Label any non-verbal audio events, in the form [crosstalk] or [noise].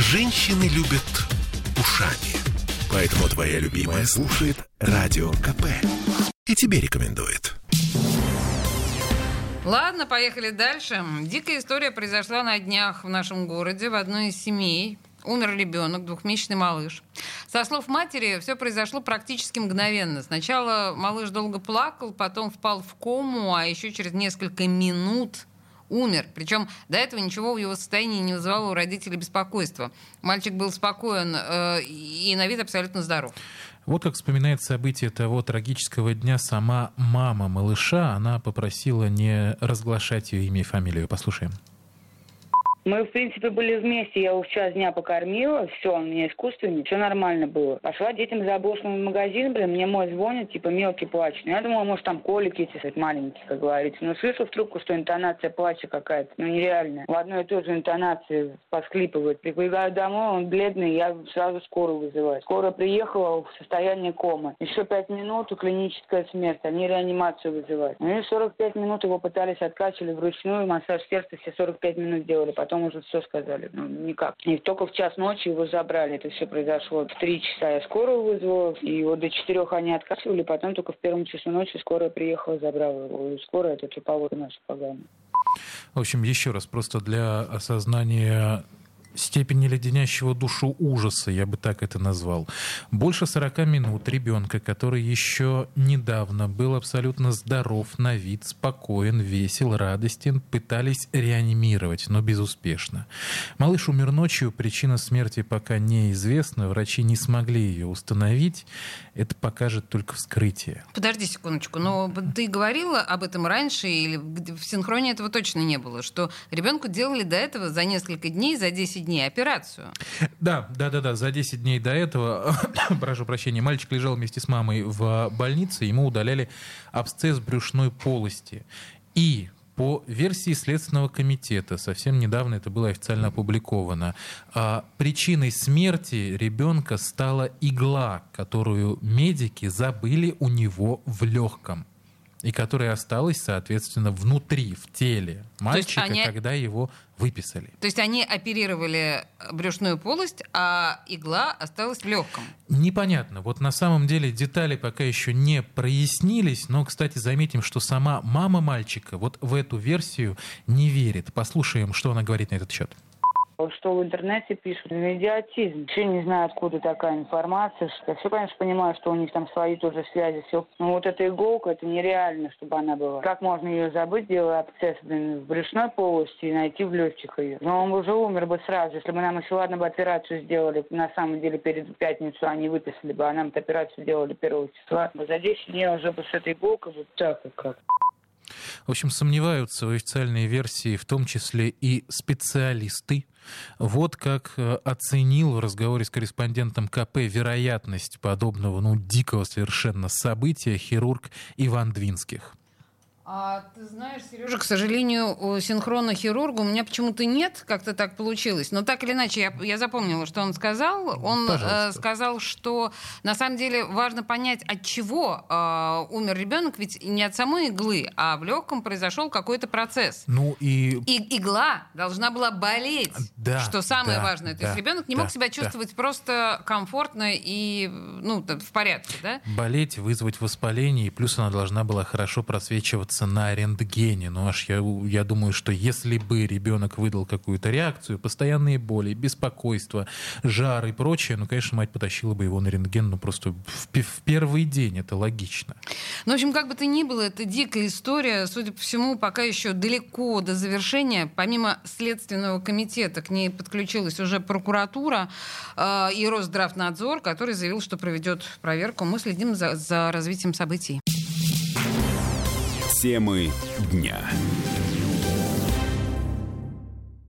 Женщины любят ушами. Поэтому твоя любимая слушает Радио КП. И тебе рекомендует. Ладно, поехали дальше. Дикая история произошла на днях в нашем городе, в одной из семей. Умер ребенок, двухмесячный малыш. Со слов матери, все произошло практически мгновенно. Сначала малыш долго плакал, потом впал в кому, а еще через несколько минут умер. Причем до этого ничего в его состоянии не вызывало у родителей беспокойства. Мальчик был спокоен э, и на вид абсолютно здоров. Вот как вспоминает события того трагического дня сама мама малыша. Она попросила не разглашать ее имя и фамилию. Послушаем. Мы, в принципе, были вместе. Я его час дня покормила. Все, он меня искусственный. Все нормально было. Пошла детям за обошлым в магазин, блин, мне мой звонит, типа, мелкий плач. Ну, я думала, может, там колики эти, маленькие, как говорится. Но слышу в трубку, что интонация плача какая-то, ну, нереальная. В одной и той же интонации посклипывает. Прибегаю домой, он бледный, я сразу скорую вызываю. Скорая приехала в состоянии комы. Еще пять минут, клиническая смерть. Они реанимацию вызывают. Ну и 45 минут его пытались откачивали вручную, массаж сердца все 45 минут делали. Потом потом уже все сказали. Ну, никак. И только в час ночи его забрали. Это все произошло. В три часа я скорую вызвала, и вот до четырех они откачивали, потом только в первом часу ночи скорая приехала, забрала его. И скорая это типовой наша программа. В общем, еще раз, просто для осознания степени леденящего душу ужаса, я бы так это назвал. Больше 40 минут ребенка, который еще недавно был абсолютно здоров на вид, спокоен, весел, радостен, пытались реанимировать, но безуспешно. Малыш умер ночью, причина смерти пока неизвестна, врачи не смогли ее установить, это покажет только вскрытие. Подожди секундочку, но ты говорила об этом раньше, или в синхроне этого точно не было, что ребенку делали до этого за несколько дней, за 10 дней операцию. Да, да, да, да. За 10 дней до этого, [coughs] прошу прощения, мальчик лежал вместе с мамой в больнице, ему удаляли абсцесс брюшной полости. И по версии Следственного комитета, совсем недавно это было официально опубликовано, а, причиной смерти ребенка стала игла, которую медики забыли у него в легком и которая осталась, соответственно, внутри, в теле мальчика, они... когда его выписали. То есть они оперировали брюшную полость, а игла осталась в легком? Непонятно. Вот на самом деле детали пока еще не прояснились, но, кстати, заметим, что сама мама мальчика вот в эту версию не верит. Послушаем, что она говорит на этот счет что в интернете пишут, медиатизм. Вообще не знаю, откуда такая информация. Я все, конечно, понимаю, что у них там свои тоже связи, все. Но вот эта иголка, это нереально, чтобы она была. Как можно ее забыть, делая абсцесс в брюшной полости и найти в легких ее? Но он уже умер бы сразу, если бы нам еще, ладно, бы операцию сделали, на самом деле, перед пятницу они выписали бы, а нам операцию делали первого числа. За 10 дней уже бы с этой иголкой вот так вот как. В общем, сомневаются в официальной версии, в том числе и специалисты. Вот как э, оценил в разговоре с корреспондентом КП вероятность подобного, ну, дикого совершенно события хирург Иван Двинских. А ты знаешь, Сережа, к сожалению, синхронно хирурга у меня почему-то нет, как-то так получилось. Но так или иначе, я, я запомнила, что он сказал. Он э, сказал, что на самом деле важно понять, от чего э, умер ребенок, ведь не от самой иглы, а в легком произошел какой-то процесс. Ну и... и игла должна была болеть, да, что самое да, важное. То да, есть ребенок не да, мог себя чувствовать да. просто комфортно и ну, в порядке, да? Болеть, вызвать воспаление, и плюс она должна была хорошо просвечиваться находится на рентгене. Ну аж я, я думаю, что если бы ребенок выдал какую-то реакцию, постоянные боли, беспокойство, жар и прочее, ну, конечно, мать потащила бы его на рентген, ну, просто в, в первый день, это логично. Ну, в общем, как бы то ни было, это дикая история. Судя по всему, пока еще далеко до завершения. Помимо Следственного комитета к ней подключилась уже прокуратура э, и Росздравнадзор, который заявил, что проведет проверку. Мы следим за, за развитием событий. Темы дня.